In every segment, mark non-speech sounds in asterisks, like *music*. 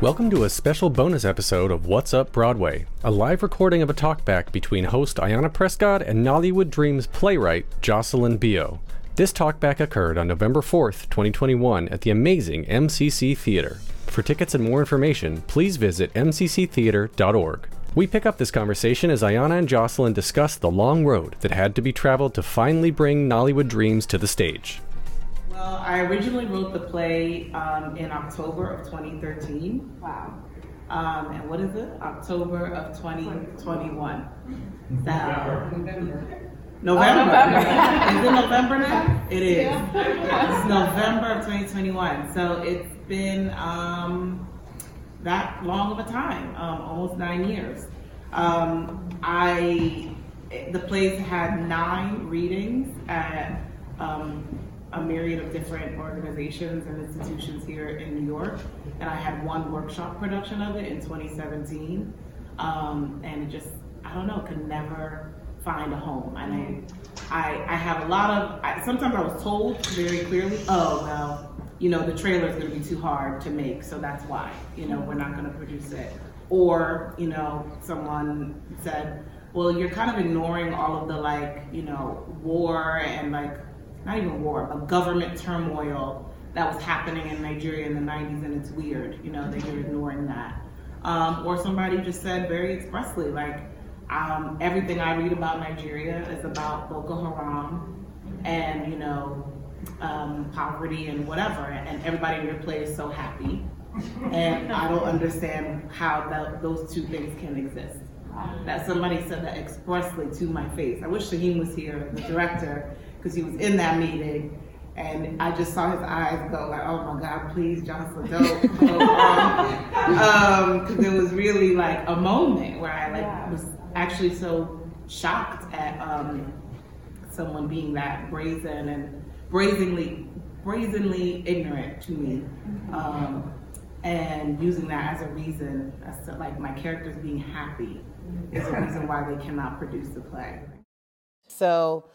Welcome to a special bonus episode of What's Up Broadway, a live recording of a talkback between host Ayanna Prescott and Nollywood Dreams playwright Jocelyn Bioh. This talkback occurred on November 4th, 2021 at the amazing MCC Theater. For tickets and more information, please visit mcctheater.org. We pick up this conversation as Ayanna and Jocelyn discuss the long road that had to be traveled to finally bring Nollywood Dreams to the stage. Well, I originally wrote the play um, in October of 2013. Wow. Um, and what is it? October of 2021. November. November. November. *laughs* is it November now? It is. It's November of 2021. So it's been um, that long of a time, um, almost nine years. Um, I the plays had nine readings at um, a myriad of different organizations and institutions here in New York, and I had one workshop production of it in 2017, um, and it just I don't know could never find a home. And I I, I have a lot of I, sometimes I was told very clearly, oh well, you know the trailer is going to be too hard to make, so that's why you know we're not going to produce it. Or you know someone said, well you're kind of ignoring all of the like you know war and like not even war, but government turmoil that was happening in Nigeria in the 90s, and it's weird, you know, that you're ignoring that. Um, or somebody just said very expressly, like, um, everything I read about Nigeria is about Boko Haram and, you know, um, poverty and whatever, and everybody in your play is so happy. And I don't understand how those two things can exist. That somebody said that expressly to my face. I wish Saheem was here, the director, because he was in that meeting. And I just saw his eyes go like, oh my God, please, Jocelyn, don't go *laughs* on. Because um, it was really like a moment where I like yeah. was actually so shocked at um, someone being that brazen and brazenly, brazenly ignorant to me. Um, and using that as a reason, as to like my characters being happy is a reason why they cannot produce the play. So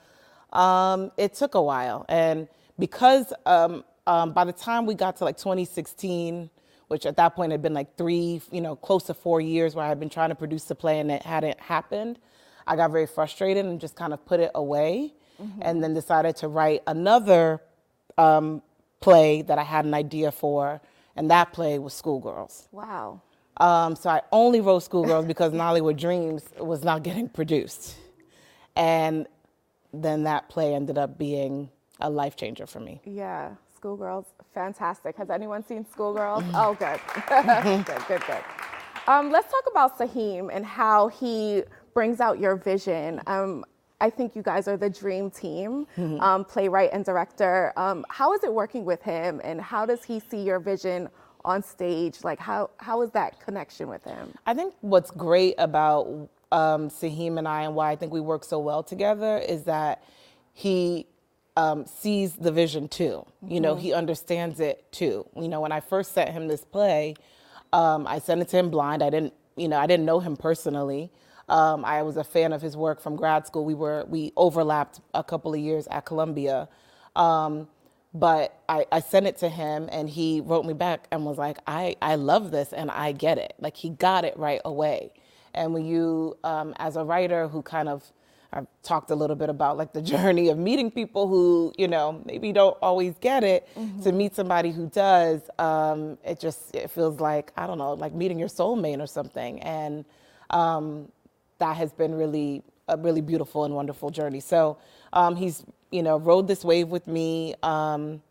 um, it took a while. And because um, um, by the time we got to like 2016, which at that point had been like three, you know, close to four years where I had been trying to produce the play and it hadn't happened, I got very frustrated and just kind of put it away. Mm-hmm. And then decided to write another um, play that I had an idea for, and that play was Schoolgirls. Wow. Um, so I only wrote Schoolgirls *laughs* because Nollywood Dreams was not getting produced. And then that play ended up being a life changer for me. Yeah, Schoolgirls, fantastic. Has anyone seen Schoolgirls? Mm-hmm. oh, good. *laughs* good, good, good. Um, let's talk about Saheem and how he brings out your vision. Um, I think you guys are the dream team, mm-hmm. um, playwright and director. Um, how is it working with him, and how does he see your vision on stage? Like, how how is that connection with him? I think what's great about um, Saheem and I, and why I think we work so well together, is that he um, sees the vision too. You know, mm-hmm. he understands it too. You know, when I first sent him this play, um, I sent it to him blind. I didn't, you know, I didn't know him personally. Um, I was a fan of his work from grad school. We were we overlapped a couple of years at Columbia, um, but I, I sent it to him, and he wrote me back and was like, "I I love this, and I get it. Like he got it right away." And when you, um, as a writer who kind of, I've talked a little bit about like the *laughs* journey of meeting people who, you know, maybe don't always get it. Mm-hmm. To meet somebody who does, um, it just it feels like I don't know, like meeting your soulmate or something. And um, that has been really a really beautiful and wonderful journey. So um, he's, you know, rode this wave with me um,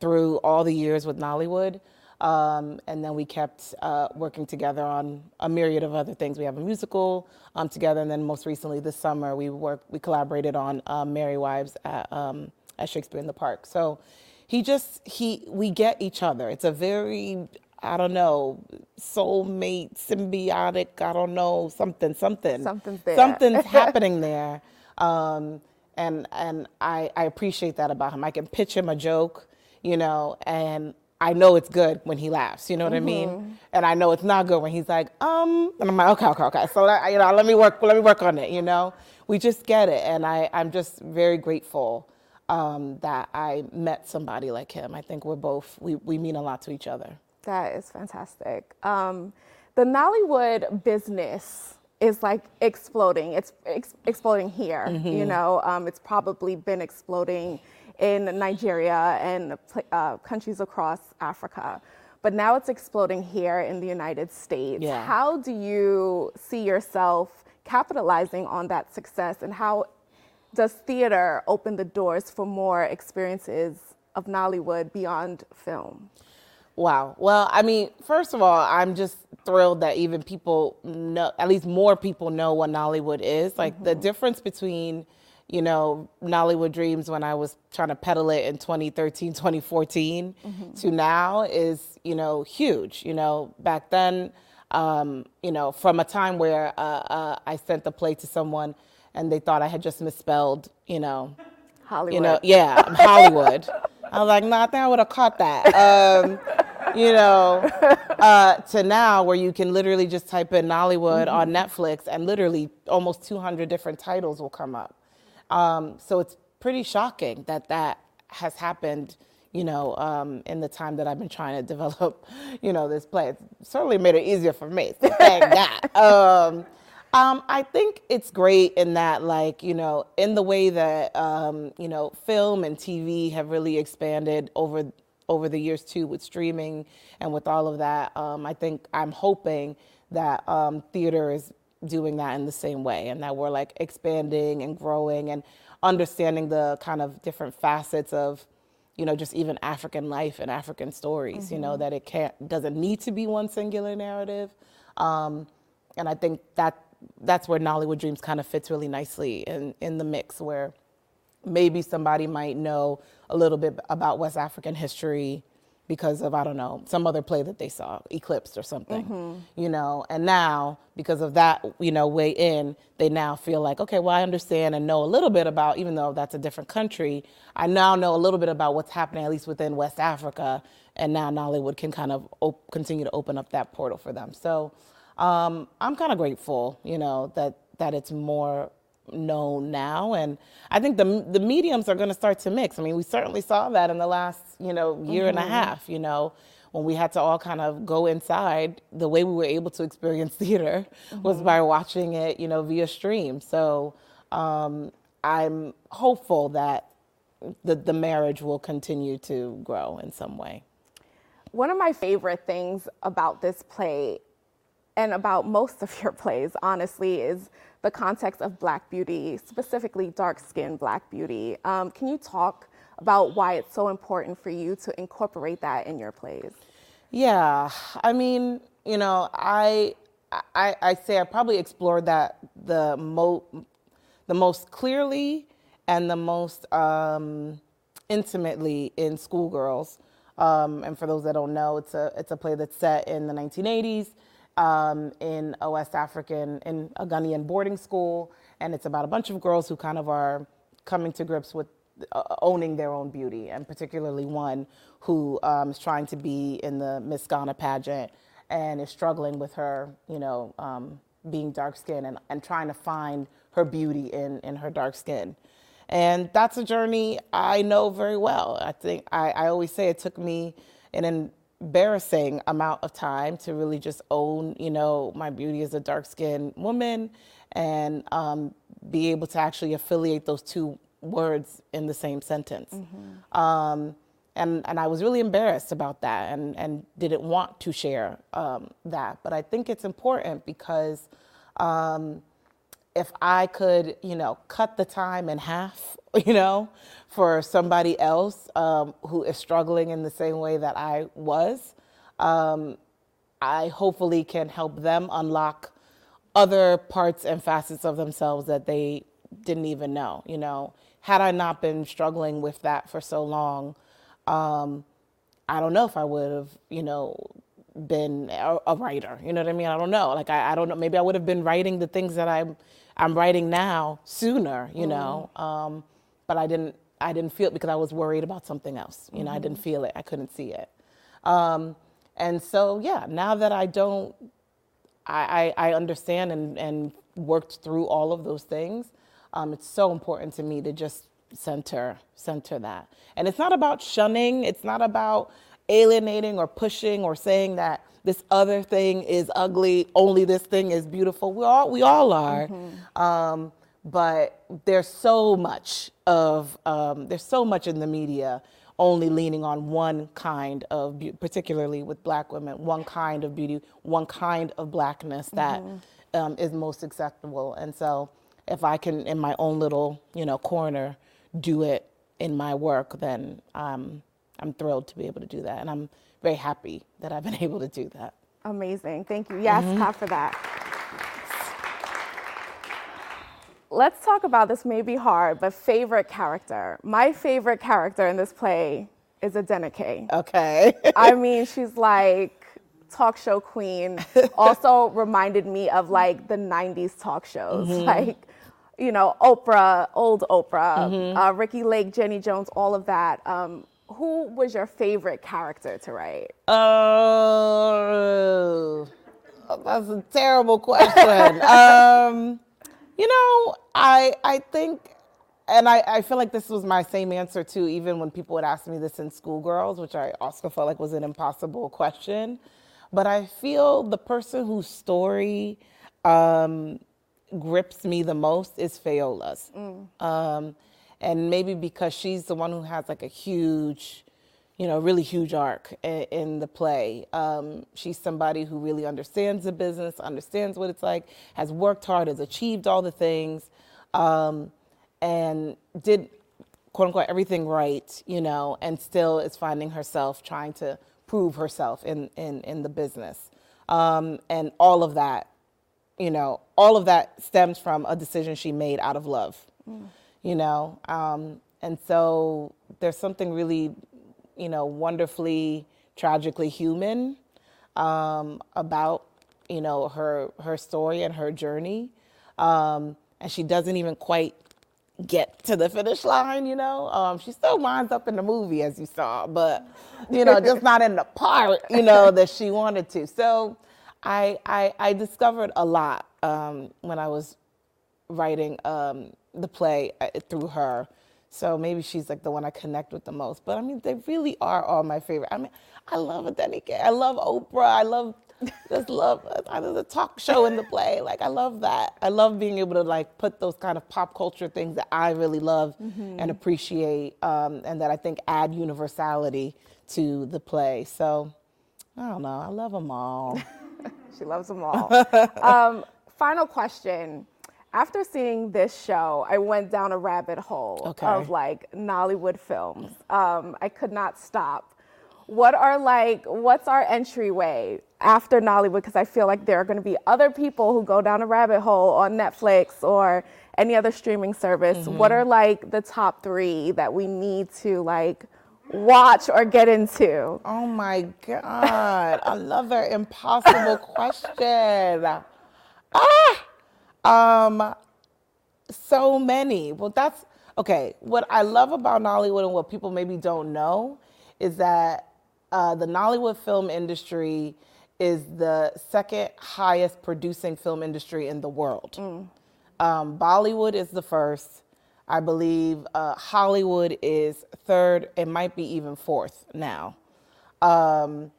through all the years with Nollywood. Um, and then we kept uh, working together on a myriad of other things. We have a musical um, together, and then most recently this summer we worked, we collaborated on uh, Merry Wives at, um, at Shakespeare in the Park. So he just he we get each other. It's a very I don't know soulmate, symbiotic. I don't know something, something. Something's there. Something's *laughs* happening there, um, and and I I appreciate that about him. I can pitch him a joke, you know, and I know it's good when he laughs. You know what mm-hmm. I mean? Mm-hmm. And I know it's not good when he's like, um, and I'm like, okay, okay, okay. So you know, let me work, let me work on it. You know, we just get it, and I I'm just very grateful um, that I met somebody like him. I think we're both we we mean a lot to each other. That is fantastic. Um, the Nollywood business is like exploding. It's ex- exploding here. Mm-hmm. You know, um, it's probably been exploding in Nigeria and uh, countries across Africa. But now it's exploding here in the United States. Yeah. How do you see yourself capitalizing on that success and how does theater open the doors for more experiences of Nollywood beyond film? Wow. Well, I mean, first of all, I'm just thrilled that even people know, at least more people know what Nollywood is. Like mm-hmm. the difference between you know, Nollywood Dreams when I was trying to peddle it in 2013, 2014 mm-hmm. to now is, you know, huge. You know, back then, um, you know, from a time where uh, uh, I sent the play to someone and they thought I had just misspelled, you know, Hollywood. You know, yeah, Hollywood. *laughs* I was like, nah, I think I would have caught that. Um, you know, uh, to now where you can literally just type in Nollywood mm-hmm. on Netflix and literally almost 200 different titles will come up. Um, so it's pretty shocking that that has happened, you know, um, in the time that I've been trying to develop, *laughs* you know, this play. It certainly made it easier for me. So thank *laughs* God. Um, um, I think it's great in that, like, you know, in the way that, um, you know, film and TV have really expanded over over the years too, with streaming and with all of that. Um, I think I'm hoping that um, theater is doing that in the same way and that we're like expanding and growing and understanding the kind of different facets of you know just even african life and african stories mm-hmm. you know mm-hmm. that it can't doesn't need to be one singular narrative um, and i think that that's where nollywood dreams kind of fits really nicely in in the mix where maybe somebody might know a little bit about west african history because of I don't know some other play that they saw, Eclipsed or something, mm-hmm. you know. And now because of that, you know, way in, they now feel like okay, well, I understand and know a little bit about, even though that's a different country, I now know a little bit about what's happening at least within West Africa, and now Nollywood can kind of op- continue to open up that portal for them. So um, I'm kind of grateful, you know, that that it's more known now and i think the the mediums are going to start to mix i mean we certainly saw that in the last you know year mm-hmm. and a mm-hmm. half you know when we had to all kind of go inside the way we were able to experience *laughs* theater mm-hmm. was by watching it you know via stream so um, i'm hopeful that the, the marriage will continue to grow in some way one of my favorite things about this play and about most of your plays honestly is the context of Black beauty, specifically dark skinned Black beauty. Um, can you talk about why it's so important for you to incorporate that in your plays? Yeah, I mean, you know, I I, I say I probably explored that the mo the most clearly and the most um, intimately in Schoolgirls. Um, and for those that don't know, it's a it's a play that's set in the 1980s um, in a West African, in a Ghanaian boarding school. And it's about a bunch of girls who kind of are coming to grips with uh, owning their own beauty, and particularly one who um, is trying to be in the Miss Ghana pageant and is struggling with her, you know, um, being dark skinned and, and trying to find her beauty in, in her dark skin. And that's a journey I know very well. I think I, I always say it took me in an embarrassing amount of time to really just own, you know, my beauty as a dark skinned woman and um, be able to actually affiliate those two words in the same sentence. Mm-hmm. Um, and, and I was really embarrassed about that and, and didn't want to share um, that. But I think it's important because um, if I could, you know, cut the time in half, *laughs* you know, for somebody else um, who is struggling in the same way that I was, um, I hopefully can help them unlock other parts and facets of themselves that they didn't even know. You know, had I not been struggling with that for so long, um, I don't know if I would have, you know, been a, a, writer. You know what I mean? I don't know. Like I, I don't know. Maybe I would have been writing the things that I'm I'm writing now sooner. You mm. know, um, but I didn't. I didn't feel it because I was worried about something else. You know, mm-hmm. I didn't feel it. I couldn't see it. Um, and so yeah, now that I don't, I I, I understand and and worked through all of those things. Um, it's so important to me to just center center that. And it's not about shunning. It's not about alienating or pushing or saying that this other thing is ugly, only this thing is beautiful. We all we all are. Mm-hmm. Um, but there's so much of um, there's so much in the media only leaning on one kind of beauty, particularly with black women, one kind of beauty, one kind of blackness that mm-hmm. um, is most acceptable. And so if I can, in my own little, you know, corner, do it in my work, then um, I'm thrilled to be able to do that. And I'm very happy that I've been *laughs* able to do that. Amazing. Thank you. Yes, mm-hmm. for that. Let's talk about this may be hard, but favorite character. My favorite character in this play is Adenike. Okay. I *laughs* mean, she's like talk show queen. *laughs* also reminded me of like the 90s talk shows. Mm-hmm. Like you know, Oprah, old Oprah, mm-hmm. uh, Ricki Lake, Jenny Jones, all of that. Um, who was your favorite character to write? Oh, that's a terrible question. *laughs* um, you know, I I think, and I, I feel like this was my same answer too, even when people would ask me this in Schoolgirls, which I also felt like was an impossible question. But I feel the person whose story um, grips me the most is Fayola's. Mm. Um, and maybe because she's the one who has like a huge, you know, really huge arc in, in the play. Um, she's somebody who really understands the business, understands what it's like, has worked hard, has achieved all the things, um, and did quote unquote everything right, you know, and still is finding herself trying to prove herself in in, in the business. Um, and all of that you know, all of that stems from a decision she made out of love, mm. You know. Um, and so there's something really, you know, wonderfully, tragically human um, about, you know, her her story and her journey. Um, and she doesn't even quite get to the finish line, you know. Um, she still winds up in the movie, as you saw, but you know, just not in the part, you know, *laughs* that she wanted to. So I, I, I discovered a lot um, when I was writing um, the play uh, through her. So maybe she's like the one I connect with the most. But I mean, they really are all my favorite. I mean, I love Adenike. I love Oprah. I love *laughs* just love there's a talk show in the play. Like I love that. I love being able to like put those kind of pop culture things that I really love mm-hmm. and appreciate, um, and that I think add universality to the play. So I don't know. I love them all. *laughs* she loves them all. *laughs* um, final question. After seeing this show, I went down a rabbit hole okay. of like Nollywood films. Um, I could not stop. What are like, what's our entryway after Nollywood? Because I feel like there are going to be other people who go down a rabbit hole on Netflix or any other streaming service. Mm-hmm. What are like the top three that we need to like watch or get into? Oh my God. I love impossible *laughs* question. Ah! Um, so many. Well, that's okay. What I love about Nollywood and what people maybe don't know is that uh, the Nollywood film industry is the second highest producing film industry in the world. Mm. Um, Bollywood is the first. I believe uh, Hollywood is third. It might be even fourth now. Um,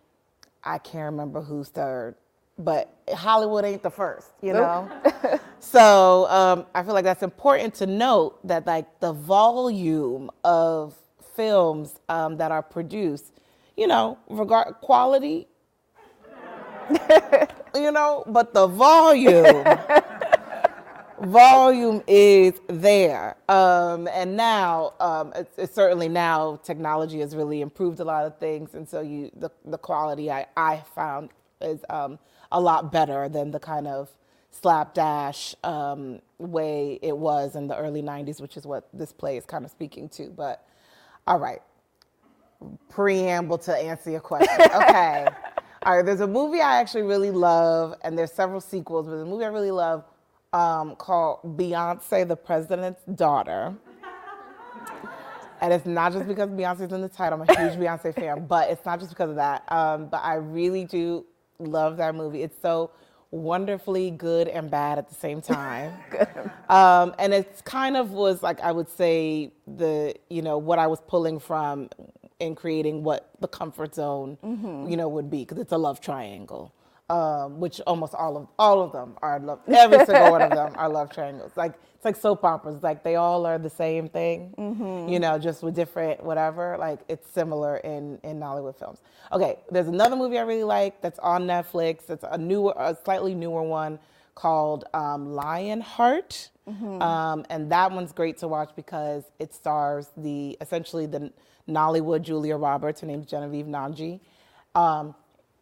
I can't remember who's third, but Hollywood ain't the first, you know. *laughs* so um, I feel like that's important to note that like the volume of films um, that are produced, you know, regard quality, *laughs* you know, but the volume. *laughs* volume is there. Um, and now, um, it's, it's, certainly now technology has really improved a lot of things. And so you, the, the quality I, I found is um, a lot better than the kind of slapdash um, way it was in the early 90s, which is what this play is kind of speaking to. But all right, preamble to answer your question. *laughs* Okay. all right, there's a movie I actually really love, and there's several sequels, but the movie I really love um, called Beyonce, the President's Daughter. And it's not just because Beyonce's in the title. I'm a huge Beyonce fan, but it's not just because of that. Um, but I really do love that movie. It's so wonderfully good and bad at the same time. *laughs* um, and it's kind of was like I would say the you know what I was pulling from in creating what the comfort zone mm-hmm. you know would be because it's a love triangle um, which almost all of all of them are love. Every single one of them are love triangles. Like it's like soap operas. Like they all are the same thing. Mm-hmm. You know, just with different whatever. Like it's similar in in Nollywood films. Okay, there's another movie I really like that's on Netflix. It's a newer, a slightly newer one called um, Lionheart. Mm-hmm. Um, and that one's great to watch because it stars the essentially the Nollywood Julia Roberts. Her name's Genevieve Nnaji. Um,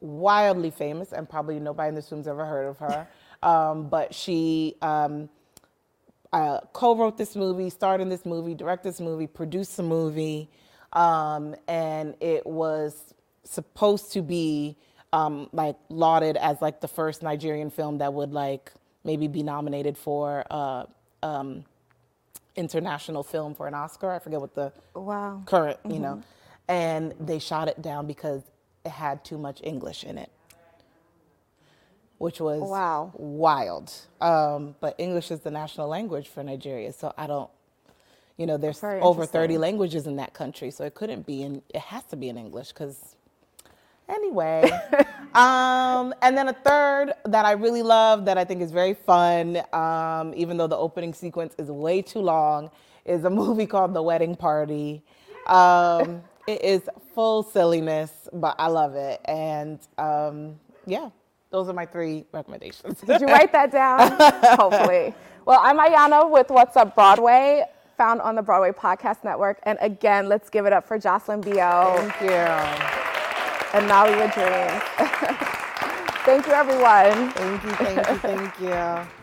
wildly famous, and probably nobody in this room's ever heard of her. *laughs* Um, but she um, uh, co-wrote this movie, starred in this movie, directed this movie, produced the movie, um, and it was supposed to be um, like lauded as like the first Nigerian film that would like maybe be nominated for uh, um, international film for an Oscar. I forget what the wow. current, you mm-hmm. know, and they shot it down because had too much English in it, which was wow. wild. Um, but English is the national language for Nigeria, so I don't, you know, there's over 30 languages in that country, so it couldn't be in, it has to be in English because, anyway. *laughs* um, and then a third that I really love that I think is very fun, um, even though the opening sequence is way too long, is a *laughs* movie called The Wedding Party. Um, it is full silliness, but I love it. And um, yeah, those are my three recommendations. Did you write that down? *laughs* Hopefully. Well, I'm Ayanna with What's Up Broadway, found on the Broadway Podcast Network. And again, let's give it up for Jocelyn Bioh. Thank you. And Nollywood Dreams. *laughs* thank you, everyone. Thank you, thank you, thank you.